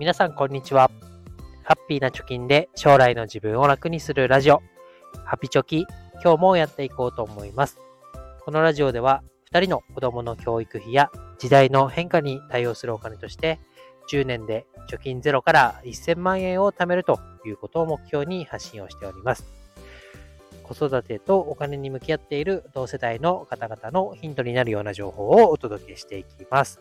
皆さんこんにちは。ハッピーな貯金で将来の自分を楽にするラジオ、ハピチョキ、今日もやっていこうと思います。このラジオでは、2人の子供の教育費や時代の変化に対応するお金として、10年で貯金ゼロから1000万円を貯めるということを目標に発信をしております。子育てとお金に向き合っている同世代の方々のヒントになるような情報をお届けしていきます。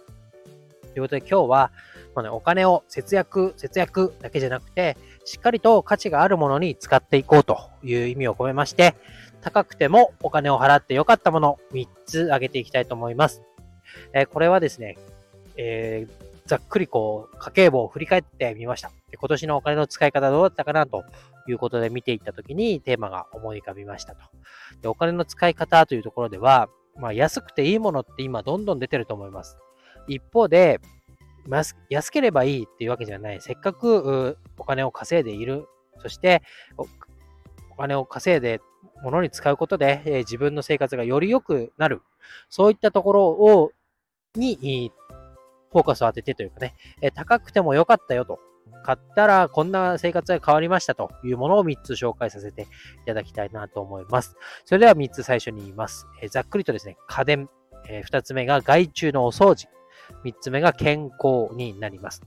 ということで今日は、まあね、お金を節約、節約だけじゃなくて、しっかりと価値があるものに使っていこうという意味を込めまして、高くてもお金を払ってよかったもの3つ挙げていきたいと思います。えー、これはですね、えー、ざっくりこう、家計簿を振り返ってみました。で今年のお金の使い方どうだったかなということで見ていったときにテーマが思い浮かびましたと。でお金の使い方というところでは、まあ、安くていいものって今どんどん出てると思います。一方で、安ければいいっていうわけじゃない。せっかくお金を稼いでいる。そしてお、金を稼いで物に使うことで、えー、自分の生活がより良くなる。そういったところを、に、フォーカスを当ててというかね、えー、高くても良かったよと。買ったらこんな生活が変わりましたというものを3つ紹介させていただきたいなと思います。それでは3つ最初に言います。えー、ざっくりとですね、家電。え2つ目が害虫のお掃除。3つ目が健康になります。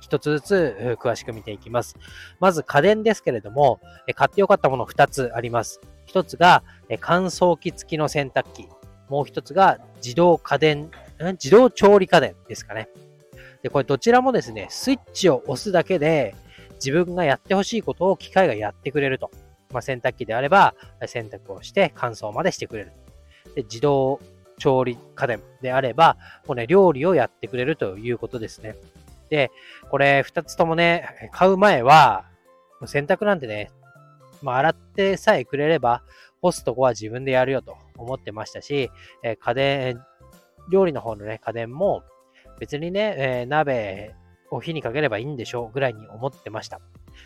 一つずつ詳しく見ていきます。まず家電ですけれども、買ってよかったもの2つあります。1つが乾燥機付きの洗濯機。もう1つが自動家電、自動調理家電ですかね。で、これどちらもですね、スイッチを押すだけで自分がやってほしいことを機械がやってくれると。まあ、洗濯機であれば洗濯をして乾燥までしてくれる。で自動調理家電であれば、もうね、料理をやってくれるということですね。で、これ二つともね、買う前は、洗濯なんてね、まあ、洗ってさえくれれば、干すとこは自分でやるよと思ってましたし、え家電、料理の方のね、家電も、別にね、え、鍋を火にかければいいんでしょうぐらいに思ってました。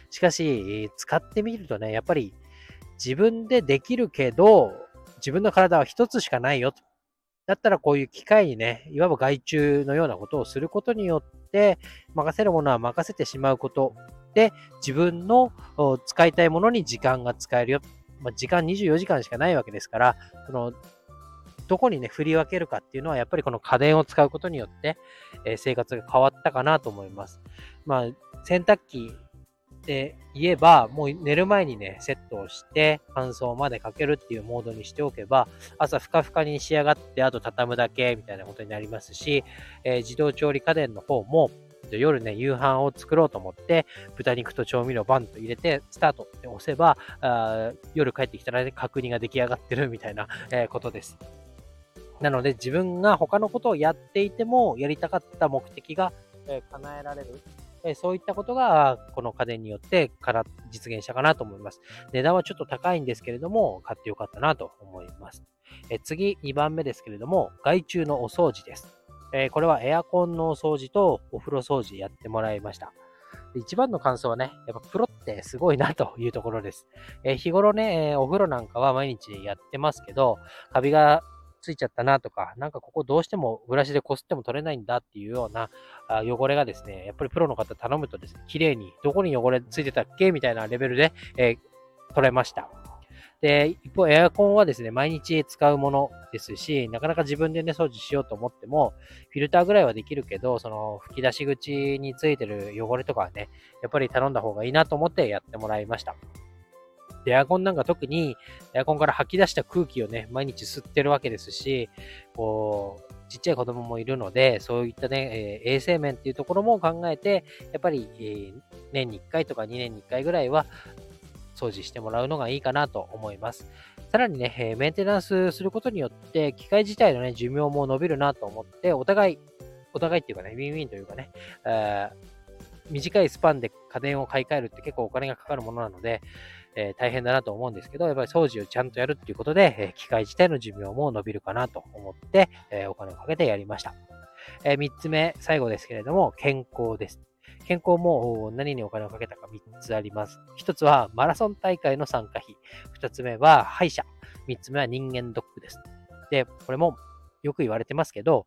しかし、使ってみるとね、やっぱり自分でできるけど、自分の体は一つしかないよと。だったらこういう機械にね、いわば外注のようなことをすることによって、任せるものは任せてしまうことで、自分の使いたいものに時間が使えるよ。まあ、時間24時間しかないわけですから、そのどこにね、振り分けるかっていうのは、やっぱりこの家電を使うことによって、えー、生活が変わったかなと思います。まあ、洗濯機で言えば、もう寝る前にね、セットをして、乾燥までかけるっていうモードにしておけば、朝ふかふかに仕上がって、あと畳むだけみたいなことになりますし、えー、自動調理家電の方も、夜ね、夕飯を作ろうと思って、豚肉と調味料バンと入れて、スタートって押せば、あ夜帰ってきたらね、確認が出来上がってるみたいな、えー、ことです。なので、自分が他のことをやっていても、やりたかった目的が、え、叶えられる。えそういったことが、この家電によってから実現したかなと思います。値段はちょっと高いんですけれども、買ってよかったなと思います。え次、2番目ですけれども、外注のお掃除です。えこれはエアコンのお掃除とお風呂掃除やってもらいました。一番の感想はね、やっぱプロってすごいなというところです。え日頃ね、お風呂なんかは毎日やってますけど、カビがついちゃったなとか、なんかここどうしてもブラシでこすっても取れないんだっていうような汚れがですね、やっぱりプロの方頼むとですね、綺麗にどこに汚れついてたっけみたいなレベルで、えー、取れました。で、一方、エアコンはですね、毎日使うものですし、なかなか自分でね、掃除しようと思っても、フィルターぐらいはできるけど、その吹き出し口についてる汚れとかはね、やっぱり頼んだ方がいいなと思ってやってもらいました。エアコンなんか特に、エアコンから吐き出した空気をね、毎日吸ってるわけですし、こう、ちっちゃい子供もいるので、そういったね、えー、衛生面っていうところも考えて、やっぱり、えー、年に1回とか2年に1回ぐらいは、掃除してもらうのがいいかなと思います。さらにね、えー、メンテナンスすることによって、機械自体のね、寿命も伸びるなと思って、お互い、お互いっていうかね、ウィンウィンというかね、え短いスパンで家電を買い替えるって結構お金がかかるものなので、えー、大変だなと思うんですけど、やっぱり掃除をちゃんとやるっていうことで、え、機械自体の寿命も伸びるかなと思って、え、お金をかけてやりました。え3つ目、最後ですけれども、健康です。健康も何にお金をかけたか3つあります。1つはマラソン大会の参加費。2つ目は歯医者。3つ目は人間ドックです。で、これもよく言われてますけど、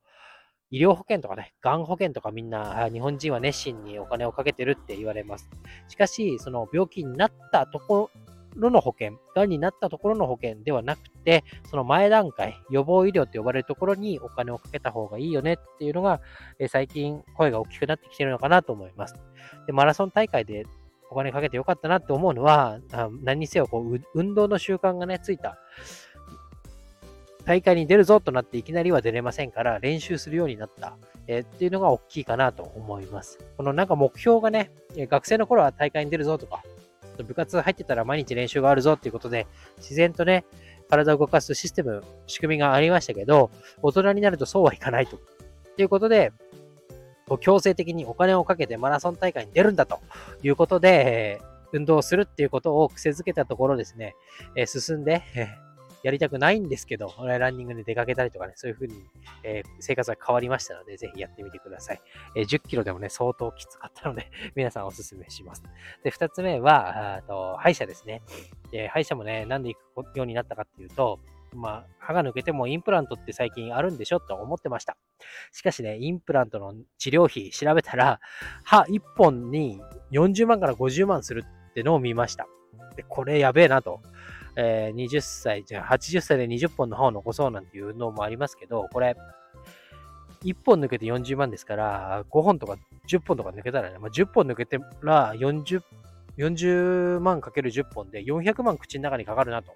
医療保険とかね、がん保険とかみんな、日本人は熱心にお金をかけてるって言われます。しかし、その病気になったところの保険、がんになったところの保険ではなくて、その前段階、予防医療って呼ばれるところにお金をかけた方がいいよねっていうのが、え最近声が大きくなってきてるのかなと思います。で、マラソン大会でお金かけてよかったなって思うのは、何にせよこう運動の習慣がね、ついた大会に出るぞとなっていきなりは出れませんから、練習するようになった、えー、っていうのが大きいかなと思います。このなんか目標がね、学生の頃は大会に出るぞとか、部活入ってたら毎日練習があるぞっていうことで、自然とね、体を動かすシステム、仕組みがありましたけど、大人になるとそうはいかないと。ということで、強制的にお金をかけてマラソン大会に出るんだということで、運動するっていうことを癖づけたところですね、進んで、やりたくないんですけど、ランニングで出かけたりとかね、そういう風に、えー、生活が変わりましたので、ぜひやってみてください。えー、10キロでもね、相当きつかったので 皆さんおすすめします。で、2つ目は、あと歯医者ですね。で、歯医者もね、なんで行くようになったかっていうと、まあ、歯が抜けてもインプラントって最近あるんでしょと思ってました。しかしね、インプラントの治療費調べたら、歯1本に40万から50万するってのを見ました。で、これやべえなと。えー、20歳、じゃ80歳で20本の歯を残そうなんていうのもありますけど、これ、1本抜けて40万ですから、5本とか10本とか抜けたらね、まあ、10本抜けてら40、40万かける10本で400万口の中にかかるなと。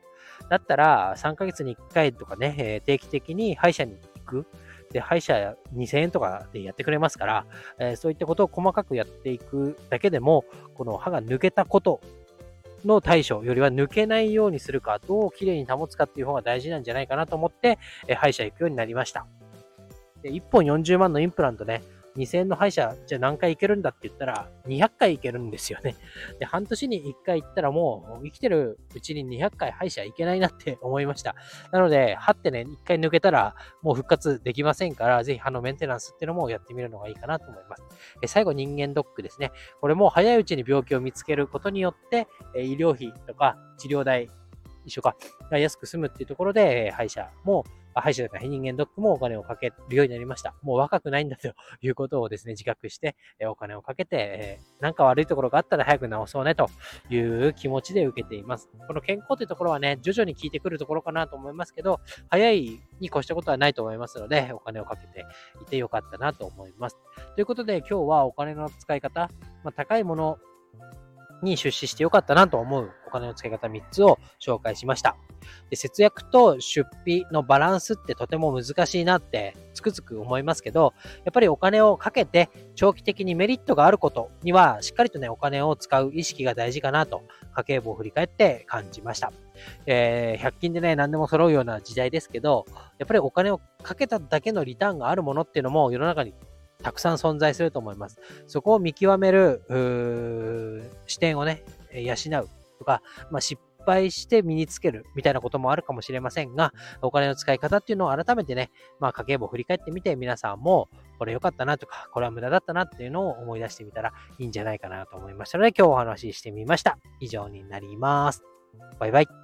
だったら、3ヶ月に1回とかね、え定期的に歯医者に行く。で、歯医者2000円とかでやってくれますから、えそういったことを細かくやっていくだけでも、この歯が抜けたことの対処よりは抜けないようにするか、どう綺麗に保つかっていう方が大事なんじゃないかなと思って、え歯医者行くようになりました。で1本40万のインプラントね、2000円の歯医者、じゃあ何回行けるんだって言ったら、200回行けるんですよね。で、半年に1回行ったらもう、生きてるうちに200回歯医者行けないなって思いました。なので、歯ってね、1回抜けたら、もう復活できませんから、ぜひ歯のメンテナンスっていうのもやってみるのがいいかなと思います。え最後、人間ドックですね。これも早いうちに病気を見つけることによって、え医療費とか治療代、一緒か、安く済むっていうところで、歯医者も歯医者とか非人間ドックもお金をかけるようになりました。もう若くないんだと いうことをですね、自覚して、えお金をかけて、なんか悪いところがあったら早く治そうねという気持ちで受けています。この健康というところはね、徐々に効いてくるところかなと思いますけど、早いに越したことはないと思いますので、お金をかけていてよかったなと思います。ということで、今日はお金の使い方、まあ、高いものに出資してよかったなと思う金の使い方3つを紹介しました。で節約と出費のバランスってとても難しいなってつくづく思いますけど、やっぱりお金をかけて長期的にメリットがあることにはしっかりとね、お金を使う意識が大事かなと家計簿を振り返って感じました。えー、100均でね、何でも揃うような時代ですけど、やっぱりお金をかけただけのリターンがあるものっていうのも世の中にたくさん存在すると思います。そこを見極める視点をね、養うとか、まあ、失敗して身につけるみたいなこともあるかもしれませんが、お金の使い方っていうのを改めてね、まあ、家計簿を振り返ってみて、皆さんもこれ良かったなとか、これは無駄だったなっていうのを思い出してみたらいいんじゃないかなと思いましたので、今日お話ししてみました。以上になります。バイバイ。